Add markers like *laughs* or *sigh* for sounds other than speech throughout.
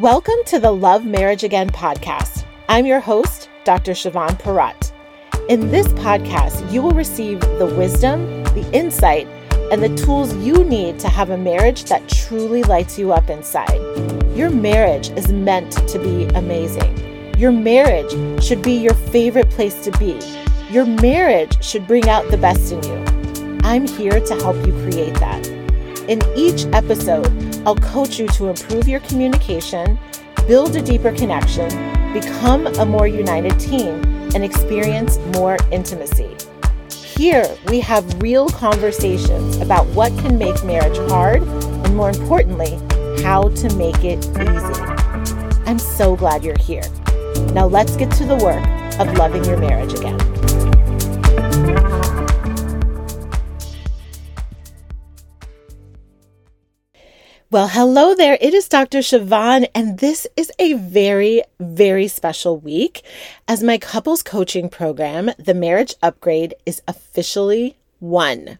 Welcome to the Love Marriage Again podcast. I'm your host, Dr. Chavonne Perotte. In this podcast, you will receive the wisdom, the insight, and the tools you need to have a marriage that truly lights you up inside. Your marriage is meant to be amazing. Your marriage should be your favorite place to be. Your marriage should bring out the best in you. I'm here to help you create that. In each episode, I'll coach you to improve your communication, build a deeper connection, become a more united team, and experience more intimacy. Here, we have real conversations about what can make marriage hard and, more importantly, how to make it easy. I'm so glad you're here. Now, let's get to the work of loving your marriage again. Well, hello there. It is Dr. Chavonne, and this is a very, very special week as my couples coaching program, the Marriage Upgrade, is officially one.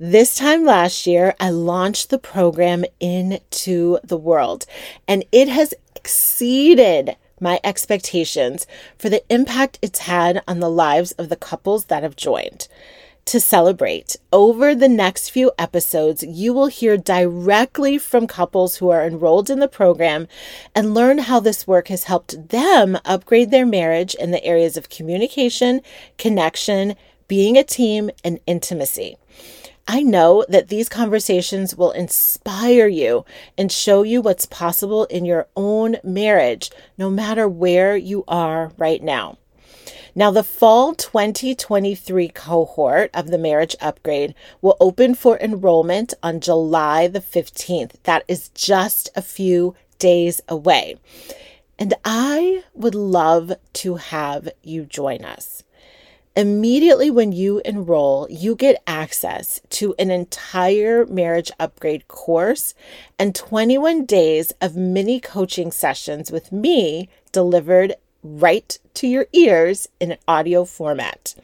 This time last year, I launched the program into the world, and it has exceeded my expectations for the impact it's had on the lives of the couples that have joined to celebrate. Over the next few episodes, you will hear directly from couples who are enrolled in the program and learn how this work has helped them upgrade their marriage in the areas of communication, connection, being a team, and intimacy. I know that these conversations will inspire you and show you what's possible in your own marriage, no matter where you are right now. Now, the fall 2023 cohort of the marriage upgrade will open for enrollment on July the 15th. That is just a few days away. And I would love to have you join us. Immediately when you enroll, you get access to an entire marriage upgrade course and 21 days of mini coaching sessions with me delivered right to your ears in an audio format.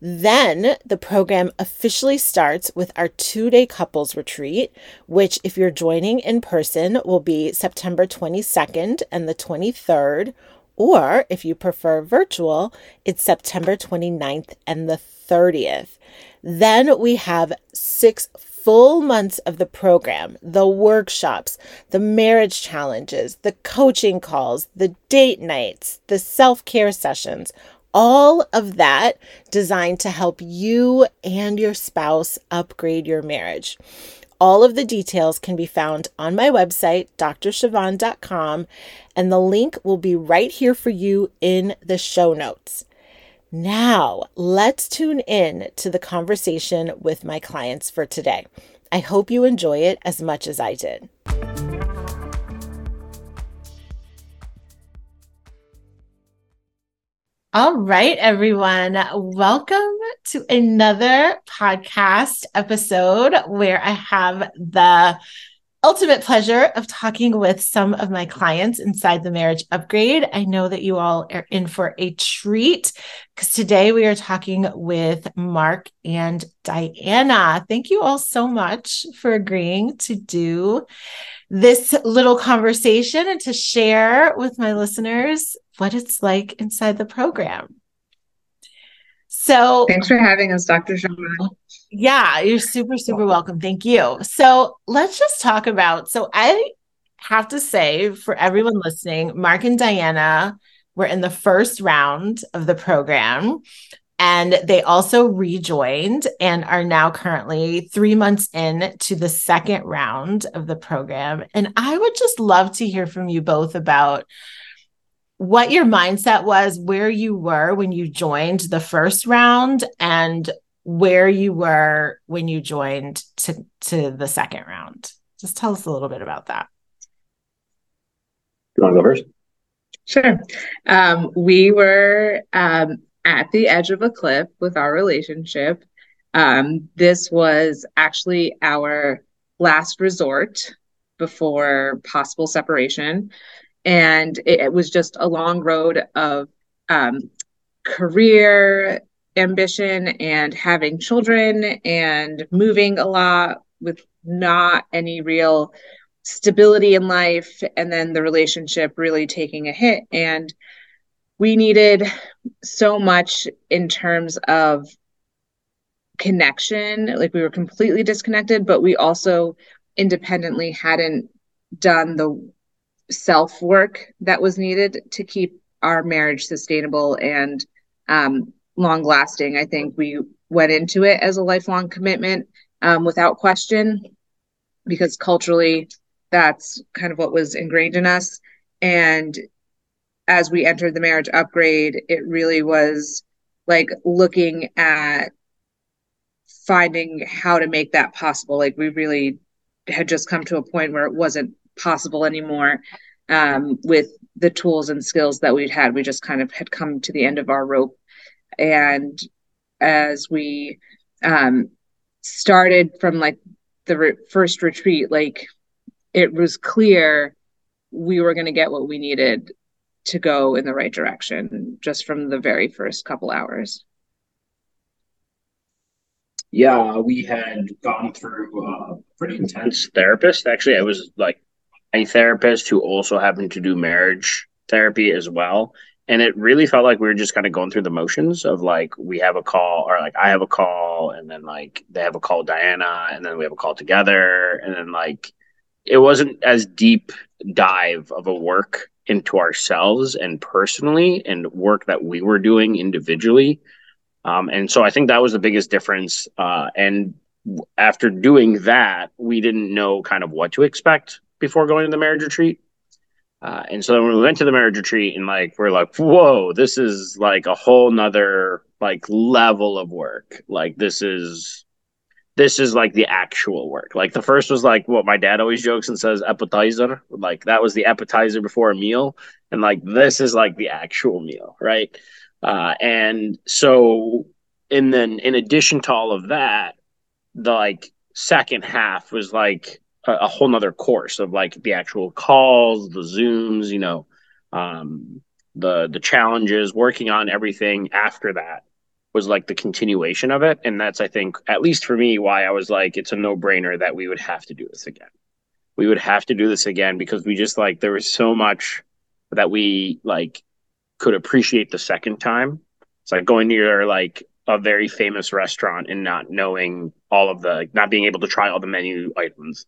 Then the program officially starts with our two day couples retreat, which, if you're joining in person, will be September 22nd and the 23rd. Or if you prefer virtual, it's September 29th and the 30th. Then we have six full months of the program, the workshops, the marriage challenges, the coaching calls, the date nights, the self care sessions, all of that designed to help you and your spouse upgrade your marriage. All of the details can be found on my website, drchavonne.com, and the link will be right here for you in the show notes. Now, let's tune in to the conversation with my clients for today. I hope you enjoy it as much as I did. All right, everyone. Welcome to another podcast episode where I have the ultimate pleasure of talking with some of my clients inside the marriage upgrade. I know that you all are in for a treat because today we are talking with Mark and Diana. Thank you all so much for agreeing to do this little conversation and to share with my listeners what it's like inside the program. So, thanks for having us, Dr. Chavonne. Yeah, you're super, super welcome. Thank you. So let's just talk about. So I have to say for everyone listening, Mark and Diana were in the first round of the program. And they also rejoined and are now currently three months in to the second round of the program. And I would just love to hear from you both about what your mindset was, where you were when you joined the first round, and where you were when you joined to to the second round. Just tell us a little bit about that. You want to go first? Sure. Um, we were um, at the edge of a cliff with our relationship. Um, this was actually our last resort before possible separation. And it, it was just a long road of um, career ambition and having children and moving a lot with not any real stability in life and then the relationship really taking a hit. And we needed so much in terms of connection like we were completely disconnected but we also independently hadn't done the self work that was needed to keep our marriage sustainable and um, long lasting. I think we went into it as a lifelong commitment um, without question because culturally that's kind of what was ingrained in us. And as we entered the marriage upgrade it really was like looking at finding how to make that possible. Like we really had just come to a point where it wasn't possible anymore um, with the tools and skills that we'd had. We just kind of had come to the end of our rope. And as we um, started from like the re- first retreat like it was clear we were going to get what we needed to go in the right direction just from the very first couple hours. Yeah we had gone through a pretty intense therapist. Actually i was like a therapist who also happened to do marriage therapy as well. And it really felt like we were just kind of going through the motions of like we have a call or like I have a call and then like they have a call Diana and then we have a call together. And then like it wasn't as deep dive of a work into ourselves and personally and work that we were doing individually. Um, and so I think that was the biggest difference uh, and after doing that we didn't know kind of what to expect before going to the marriage retreat uh, and so when we went to the marriage retreat and like we're like, whoa, this is like a whole nother like level of work. Like this is this is like the actual work. Like the first was like what my dad always jokes and says appetizer. Like that was the appetizer before a meal. And like this is like the actual meal, right? Uh, and so and then in addition to all of that, the like second half was like a, a whole nother course of like the actual calls, the zooms, you know, um, the the challenges, working on everything after that was like the continuation of it. And that's I think, at least for me, why I was like, it's a no brainer that we would have to do this again. We would have to do this again because we just like there was so much that we like could appreciate the second time. It's like going near like a very famous restaurant and not knowing all of the not being able to try all the menu items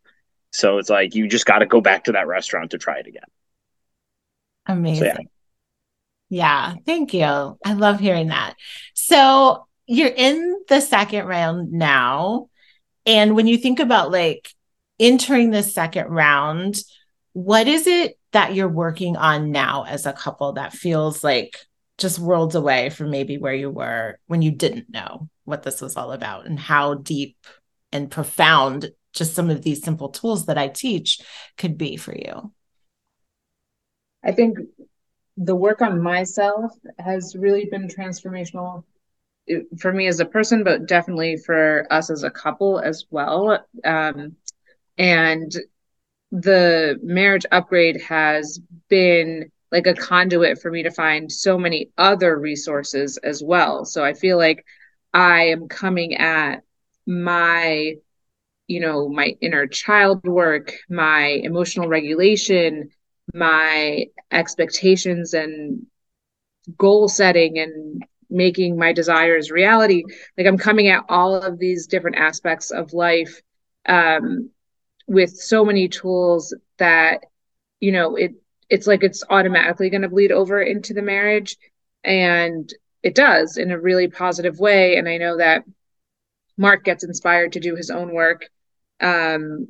so it's like you just got to go back to that restaurant to try it again. Amazing. So, yeah. yeah, thank you. I love hearing that. So you're in the second round now. And when you think about like entering the second round, what is it that you're working on now as a couple that feels like just worlds away from maybe where you were when you didn't know what this was all about and how deep and profound just some of these simple tools that I teach could be for you? I think the work on myself has really been transformational for me as a person, but definitely for us as a couple as well. Um, and the marriage upgrade has been like a conduit for me to find so many other resources as well. So I feel like I am coming at my you know my inner child work my emotional regulation my expectations and goal setting and making my desires reality. Like i'm coming at all of these different aspects of life um, with so many tools that you know it it's like it's automatically going to bleed over into the marriage and it does in a really positive way. And i know that mark gets inspired to do his own work um,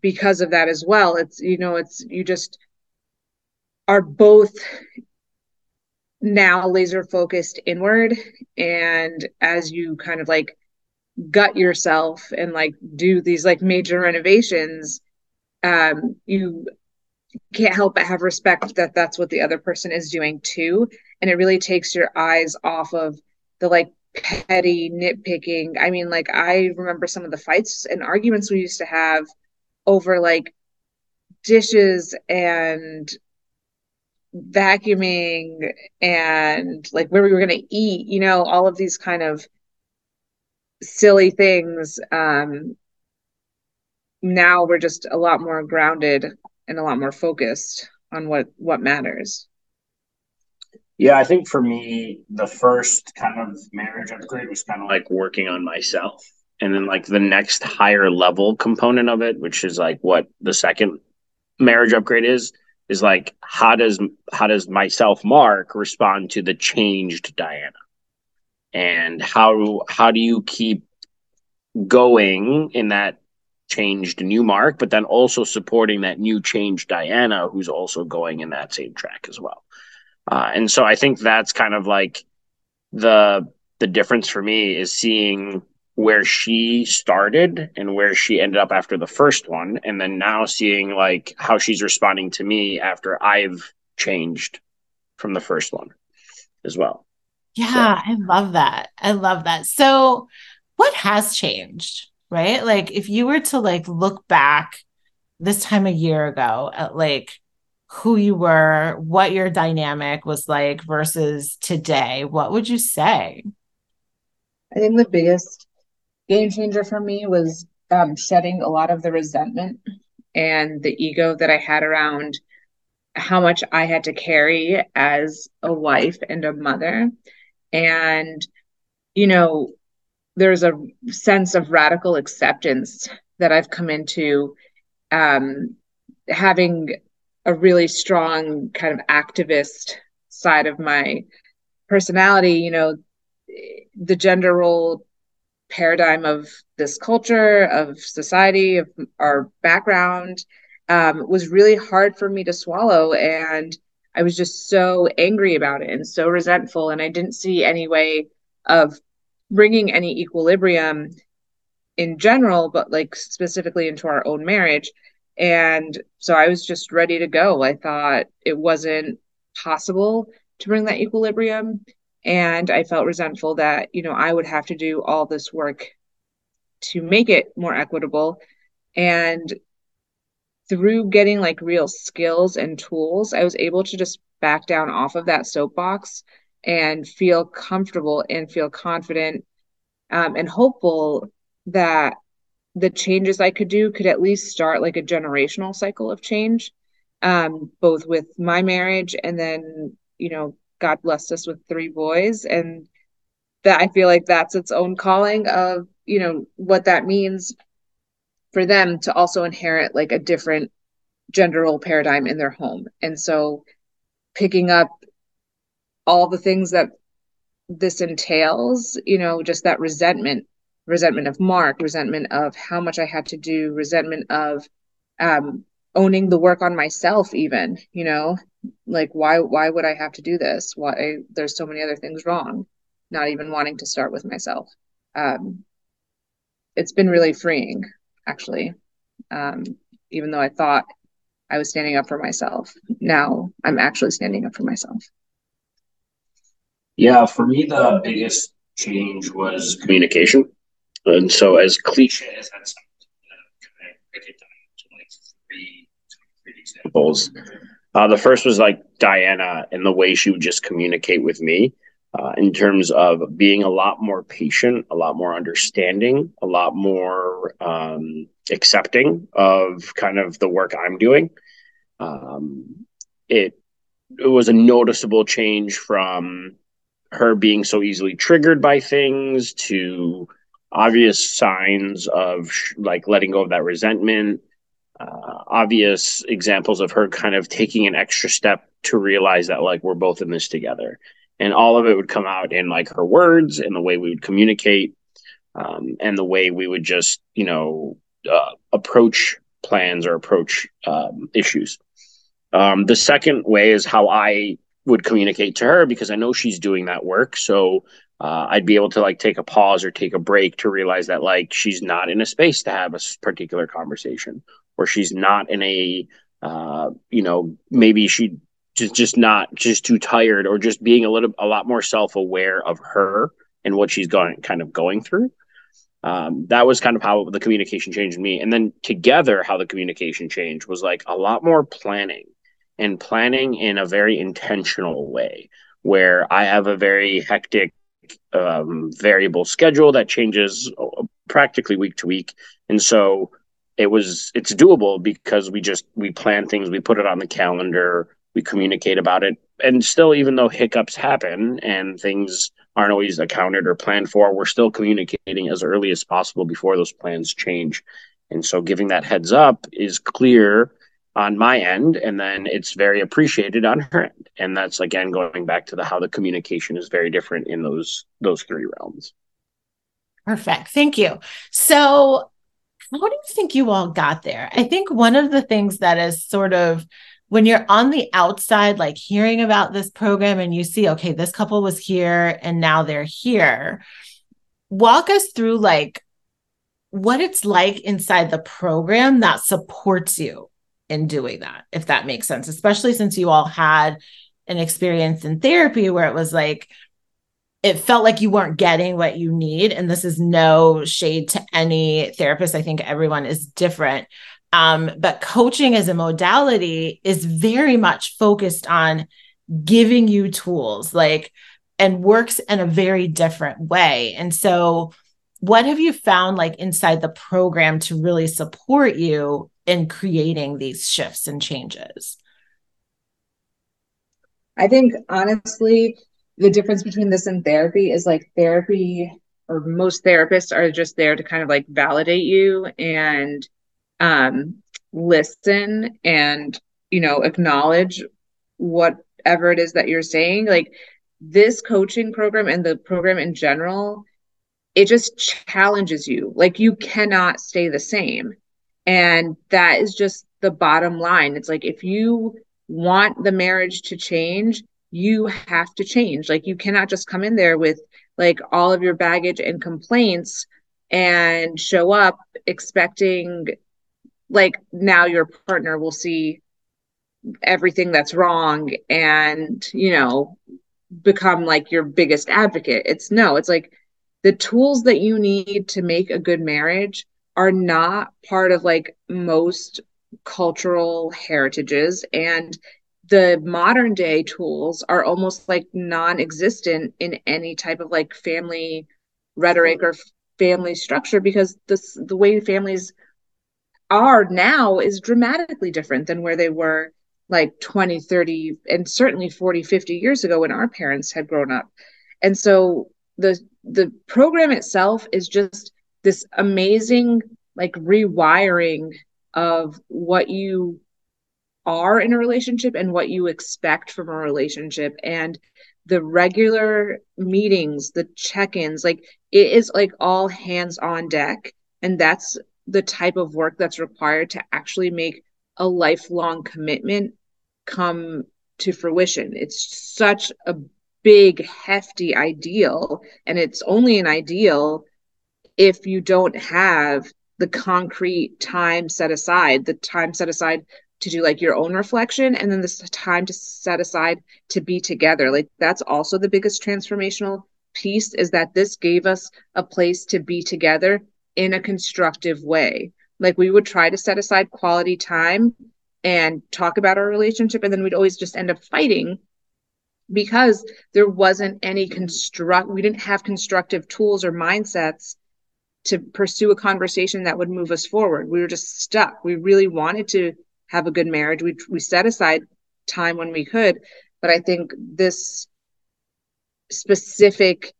because of that as well. It's, you know, it's, you just are both now laser focused inward. And as you kind of like gut yourself and like do these like major renovations, um, you can't help but have respect that that's what the other person is doing too. And it really takes your eyes off of the like petty nitpicking. I mean, like I remember some of the fights and arguments we used to have over like dishes and vacuuming and like where we were going to eat, you know, all of these kind of silly things um now we're just a lot more grounded and a lot more focused on what what matters. Yeah, I think for me, the first kind of marriage upgrade was kind of like working on myself. And then, like, the next higher level component of it, which is like what the second marriage upgrade is, is like how does how does myself Mark respond to the changed Diana? And how how do you keep going in that changed new Mark, but then also supporting that new changed Diana, who's also going in that same track as well. Uh, and so I think that's kind of like the the difference for me is seeing where she started and where she ended up after the first one and then now seeing like how she's responding to me after I've changed from the first one as well. Yeah, so. I love that. I love that. So what has changed, right? Like if you were to like look back this time a year ago at like who you were, what your dynamic was like versus today, what would you say? I think the biggest game changer for me was um, shedding a lot of the resentment and the ego that I had around how much I had to carry as a wife and a mother. And, you know, there's a sense of radical acceptance that I've come into um, having a really strong kind of activist side of my personality. You know, the gender role paradigm of this culture, of society, of our background um, was really hard for me to swallow. And I was just so angry about it and so resentful. And I didn't see any way of bringing any equilibrium in general, but like specifically into our own marriage. And so I was just ready to go. I thought it wasn't possible to bring that equilibrium and i felt resentful that you know i would have to do all this work to make it more equitable and through getting like real skills and tools i was able to just back down off of that soapbox and feel comfortable and feel confident um, and hopeful that the changes i could do could at least start like a generational cycle of change um, both with my marriage and then you know God blessed us with three boys and that I feel like that's its own calling of, you know, what that means for them to also inherit like a different gender role paradigm in their home. And so picking up all the things that this entails, you know, just that resentment, resentment of Mark, resentment of how much I had to do, resentment of um, owning the work on myself, even, you know, like why why would i have to do this? Why there's so many other things wrong not even wanting to start with myself. Um, it's been really freeing actually um, even though i thought i was standing up for myself now i'm actually standing up for myself. Yeah for me the biggest change was communication and so as cliche as that sounds uh, three, three examples uh, the first was like Diana and the way she would just communicate with me uh, in terms of being a lot more patient, a lot more understanding, a lot more um, accepting of kind of the work I'm doing. Um, it it was a noticeable change from her being so easily triggered by things to obvious signs of sh- like letting go of that resentment uh, obvious examples of her kind of taking an extra step to realize that like we're both in this together. And all of it would come out in like her words and the way we would communicate um, and the way we would just you know uh, approach plans or approach um, issues. Um, the second way is how i would communicate to her because i know she's doing that work. So uh, I'd be able to like take a pause or take a break to realize that like she's not in a space to have a particular conversation or she's not in a uh, you know maybe she just just not just too tired or just being a little a lot more self-aware of her and what she's going kind of going through. Um, that was kind of how the communication changed me. And then together how the communication changed was like a lot more planning and planning in a very intentional way where i have a very hectic um, variable schedule that changes uh, practically week to week and so it was it's doable because we just we plan things, we put it on the calendar, we communicate about it, and still, even though hiccups happen and things aren't always accounted or planned for, we're still communicating as early as possible before those plans change. And so, giving that heads up is clear on my end and then it's very appreciated on her end. And that's again going back to the how the communication is very different in those those three realms. Perfect. Thank you. So how do you think you all got there? I think one of the things that is sort of when you're on the outside like hearing about this program and you see okay this couple was here and now they're here walk us through like what it's like inside the program that supports you in doing that, if that makes sense, especially since you all had an experience in therapy where it was like, it felt like you weren't getting what you need. And this is no shade to any therapist. I think everyone is different. Um, but coaching as a modality is very much focused on giving you tools, like, and works in a very different way. And so, what have you found like inside the program to really support you in creating these shifts and changes? I think honestly, the difference between this and therapy is like therapy or most therapists are just there to kind of like validate you and um, listen and you know acknowledge whatever it is that you're saying. Like this coaching program and the program in general it just challenges you. Like you cannot stay the same and that is just the bottom line. It's like if you want the marriage to change, you have to change. Like you cannot just come in there with like all of your baggage and complaints and show up expecting like now your partner will see everything that's wrong and you know become like your biggest advocate it's no it's like the tools that you need to make a good marriage are not part of like most cultural heritages and the modern day tools are almost like non-existent in any type of like family rhetoric or family structure because this the way families are now is dramatically different than where they were like 20 30 and certainly 40 50 years ago when our parents had grown up. And so the the program itself is just this amazing like rewiring of what you are in a relationship and what you expect from a relationship. And the regular meetings the check-ins like it is like all hands on deck. And that's the type of work that's required to actually make a lifelong commitment come to fruition. It's such a big hefty ideal and it's only an ideal if you don't have the concrete time set aside, the time set aside to do like your own reflection and then this time to set aside to be together. Like that's also the biggest transformational piece is that this gave us a place to be together in a constructive way. Like we would try to set aside quality time and talk about our relationship and then we'd always just end up fighting because there wasn't any construct we didn't have constructive tools or mindsets to pursue a conversation that would move us forward. We were just stuck. We really wanted to have a good marriage. We we set aside time when we could, but I think this specific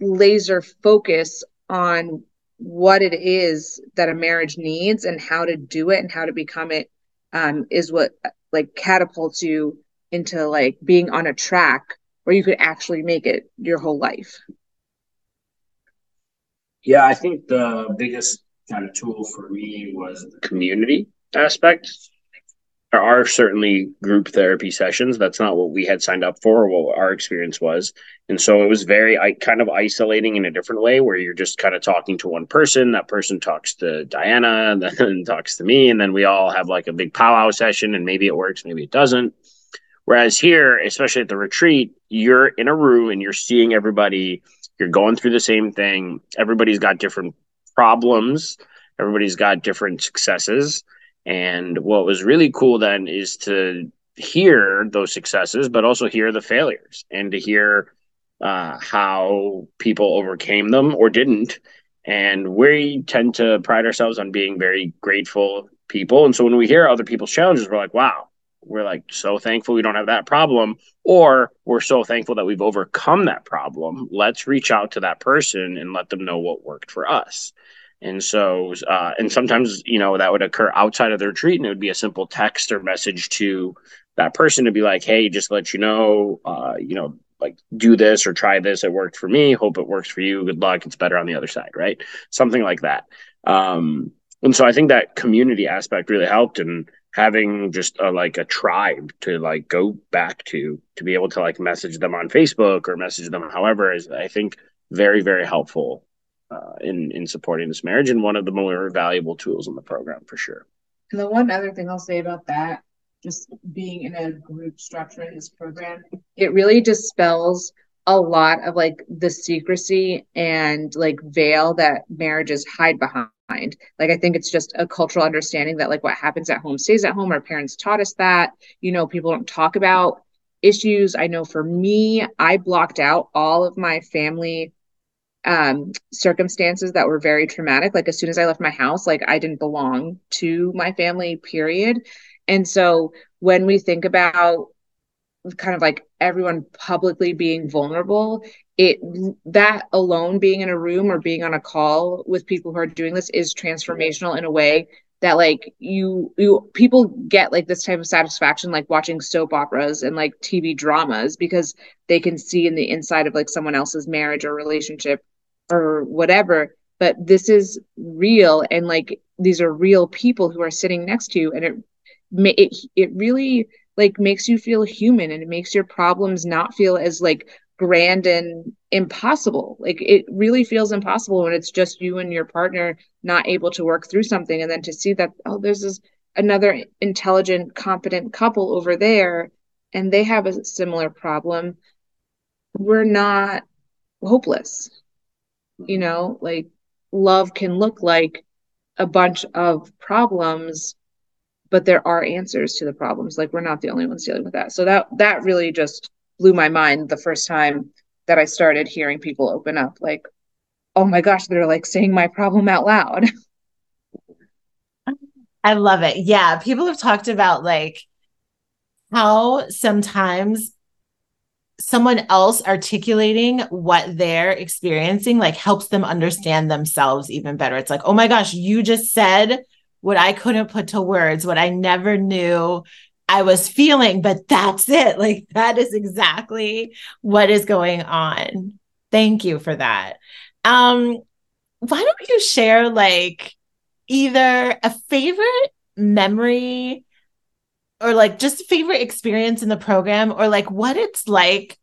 laser focus on what it is that a marriage needs and how to do it and how to become it um, is what like catapults you into like being on a track where you could actually make it your whole life. Yeah, I think the biggest kind of tool for me was the community aspect. There are certainly group therapy sessions. That's not what we had signed up for or what our experience was. And so it was very I kind of isolating in a different way where you're just kind of talking to one person. That person talks to Diana and *laughs* then talks to me. And then we all have like a big powwow session and maybe it works, maybe it doesn't. Whereas here, especially at the retreat, you're in a room and you're seeing everybody you're going through the same thing. Everybody's got different problems. Everybody's got different successes. And what was really cool then is to hear those successes, but also hear the failures and to hear uh, how people overcame them or didn't. And we tend to pride ourselves on being very grateful people. And so when we hear other people's challenges, we're like, wow, we're like so thankful we don't have that problem. Or we're so thankful that we've overcome that problem. Let's reach out to that person and let them know what worked for us. And so, uh, and sometimes, you know, that would occur outside of the retreat and it would be a simple text or message to that person to be like, hey, just let you know, uh, you know, like do this or try this. It worked for me. Hope it works for you. Good luck. It's better on the other side, right? Something like that. Um, and so I think that community aspect really helped and having just a, like a tribe to like go back to to be able to like message them on Facebook or message them however is I think very very helpful uh, in in supporting this marriage and one of the more valuable tools in the program for sure. And the one other thing I'll say about that, just being in a group structure in this program, it really dispels a lot of like the secrecy and like veil that marriages hide behind. Like I think it's just a cultural understanding that like what happens at home stays at home. Our parents taught us that. You know, people don't talk about issues. I know for me, I blocked out all of my family um, circumstances that were very traumatic. Like as soon as I left my house, like I didn't belong to my family, period. And so when we think about kind of like everyone publicly being vulnerable, it that alone being in a room or being on a call with people who are doing this is transformational in a way that like you you people get like this type of satisfaction like watching soap operas and like TV dramas because they can see in the inside of like someone else's marriage or relationship or whatever. But this is real and like these are real people who are sitting next to you and it it it really like makes you feel human and it makes your problems not feel as like grand and impossible. Like it really feels impossible when it's just you and your partner not able to work through something. And then to see that, oh, there's this another intelligent, competent couple over there and they have a similar problem. We're not hopeless. You mm-hmm. know, like love can look like a bunch of problems but there are answers to the problems like we're not the only ones dealing with that so that that really just blew my mind the first time that I started hearing people open up like, oh my gosh, they're like saying my problem out loud. *laughs* I love it. Yeah. People have talked about like how sometimes someone else articulating what they're experiencing like helps them understand themselves even better. It's like, oh my gosh, you just said what I couldn't put to words, what I never knew I was feeling, but that's it. *laughs* Like that is exactly what is going on. Thank you for that. Um, why don't you share like either a favorite memory or like just favorite experience in the program or like what it's like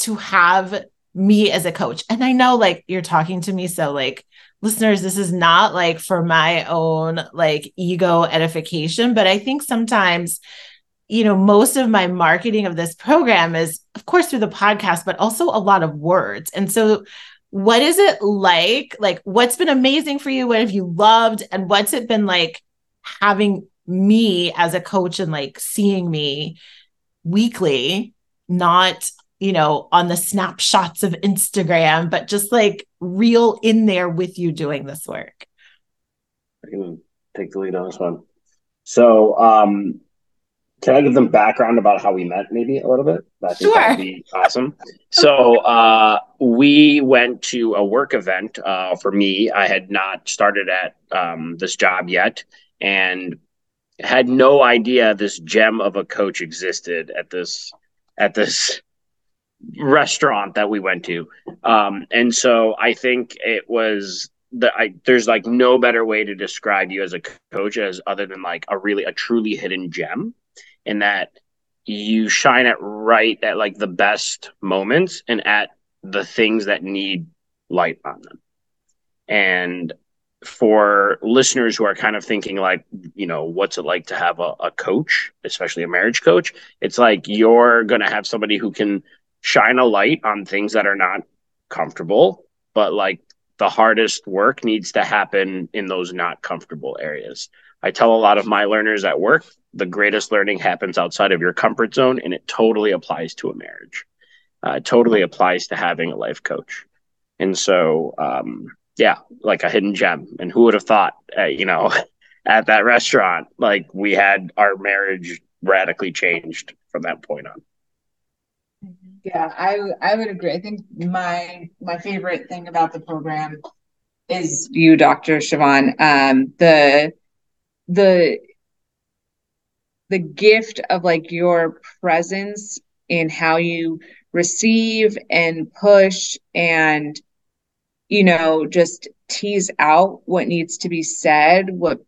to have me as a coach. And I know like you're talking to me so like listeners this is not like for my own like ego edification, but I think sometimes you know, most of my marketing of this program is, of course, through the podcast, but also a lot of words. And so, what is it like? Like, what's been amazing for you? What have you loved? And what's it been like having me as a coach and like seeing me weekly, not, you know, on the snapshots of Instagram, but just like real in there with you doing this work? I can take the lead on this one. So, um, can I give them background about how we met, maybe a little bit? I think sure. that would be awesome. *laughs* So uh, we went to a work event. Uh, for me, I had not started at um, this job yet, and had no idea this gem of a coach existed at this at this restaurant that we went to. Um, and so I think it was the I, there's like no better way to describe you as a coach as other than like a really a truly hidden gem in that you shine it right at like the best moments and at the things that need light on them. And for listeners who are kind of thinking like, you know, what's it like to have a, a coach, especially a marriage coach? It's like you're going to have somebody who can shine a light on things that are not comfortable, but like the hardest work needs to happen in those not comfortable areas. I tell a lot of my learners at work the greatest learning happens outside of your comfort zone, and it totally applies to a marriage. Uh, it totally applies to having a life coach. And so, um, yeah, like a hidden gem. And who would have thought, uh, you know, *laughs* at that restaurant, like we had our marriage radically changed from that point on. Yeah, I I would agree. I think my my favorite thing about the program is you, Dr. Chavonne. Um, the the the gift of like your presence in how you receive and push and you know just tease out what needs to be said what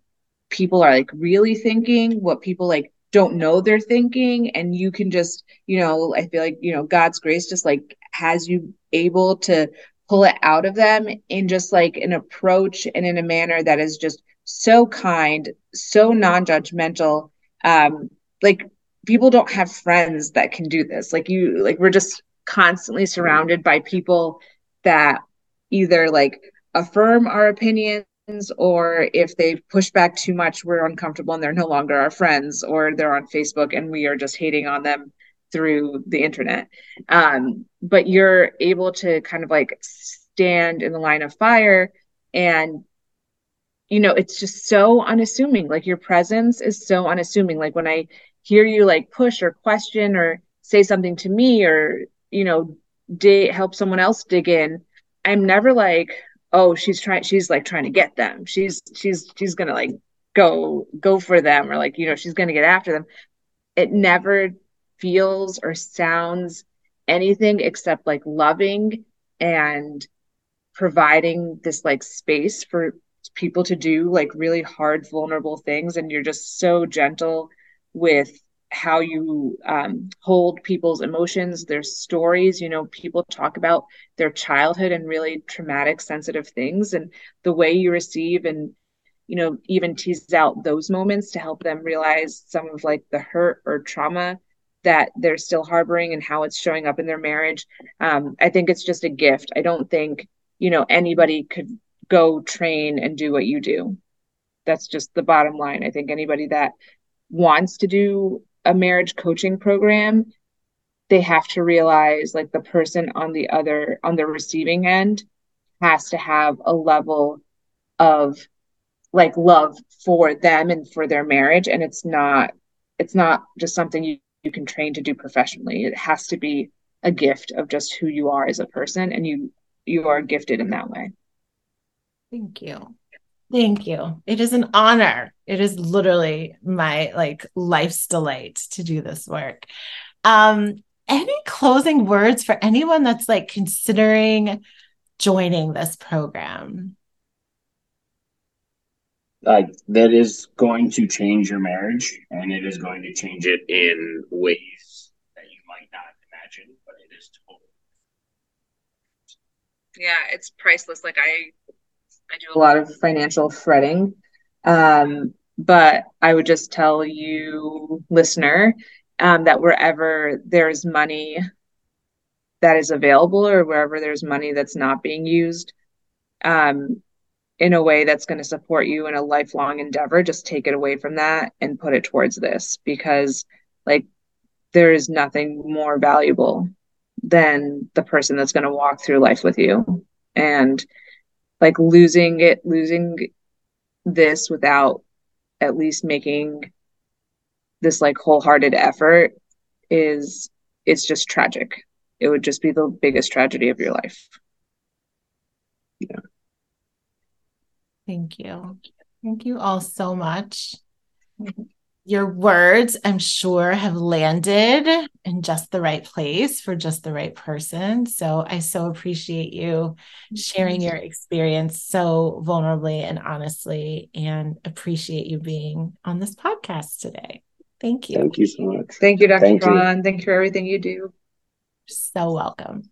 people are like really thinking what people like don't know they're thinking. And you can just you know i feel like you know god's grace just like has you able to pull it out of them in just like an approach and in a manner that is just so kind so non-judgmental um like people don't have friends that can do this. Like you like we're just constantly surrounded by people that either like affirm our opinions or if they push back too much we're uncomfortable and they're no longer our friends or they're on facebook and we are just hating on them through the internet. Um, but you're able to kind of like stand in the line of fire and you know it's just so unassuming like your presence is so unassuming. Like when i hear you like push or question or say something to me or you know dig help someone else dig in i'm never like oh she's trying she's like trying to get them. She's she's she's gonna like go go for them or like you know she's gonna get after them. It never feels or sounds anything except like loving and providing this like space for people to do like really hard vulnerable things and you're just so gentle with how you um, hold people's emotions, their stories. You know, people talk about their childhood and really traumatic, sensitive things, and the way you receive and you know even tease out those moments to help them realize some of like the hurt or trauma that they're still harboring and how it's showing up in their marriage. Um, I think it's just a gift. I don't think you know anybody could go train and do what you do. That's just the bottom line. I think anybody that wants to do a marriage coaching program they have to realize like the person on the other on the receiving end has to have a level of like love for them and for their marriage and it's not it's not just something you, you can train to do professionally it has to be a gift of just who you are as a person and you you are gifted in that way thank you Thank you. It is an honor. It is literally my like life's delight to do this work. Um, any closing words for anyone that's like considering joining this program? Like that is going to change your marriage and it is going to change it in ways that you might not imagine, but it is totally. Yeah, it's priceless. Like I I do a lot of financial fretting. Um, but I would just tell you, listener, um, that wherever there's money that is available or wherever there's money that's not being used um, in a way that's going to support you in a lifelong endeavor, just take it away from that and put it towards this because, like, there is nothing more valuable than the person that's going to walk through life with you. And like losing it losing this without at least making this like wholehearted effort is it's just tragic. It would just be the biggest tragedy of your life. Yeah. Thank you. Thank you all so much. Mm-hmm your words, I'm sure, have landed in just the right place for just the right person. So I so appreciate you sharing your experience so vulnerably and honestly, and appreciate you being on this podcast today. Thank you. Thank you so much. Thank you, Dr. Thank Ron. You. Thank you for everything you do. So welcome.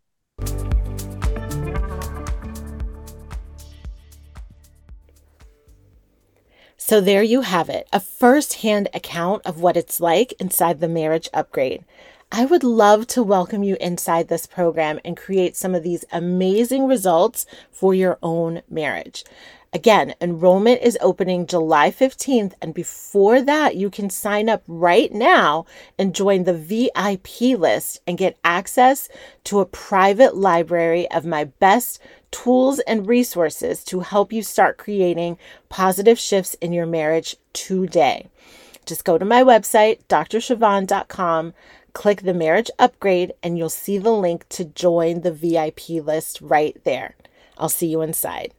So there you have it, a first-hand account of what it's like inside the marriage upgrade. I would love to welcome you inside this program and create some of these amazing results for your own marriage. Again, enrollment is opening July 15th, and before that, you can sign up right now and join the VIP list and get access to a private library of my best tools and resources to help you start creating positive shifts in your marriage today. Just go to my website, drchavonne.com, click the marriage upgrade, and you'll see the link to join the VIP list right there. I'll see you inside.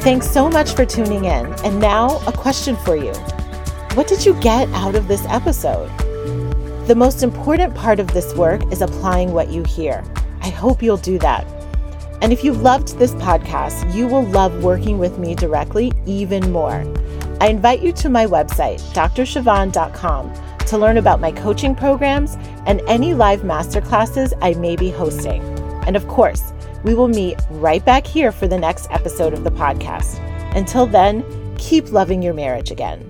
Thanks so much for tuning in. And now, a question for you What did you get out of this episode? The most important part of this work is applying what you hear. I hope you'll do that. And if you loved this podcast, you will love working with me directly even more. I invite you to my website, drchavonne.com, to learn about my coaching programs and any live masterclasses I may be hosting. And of course, we will meet right back here for the next episode of the podcast. Until then, keep loving your marriage again.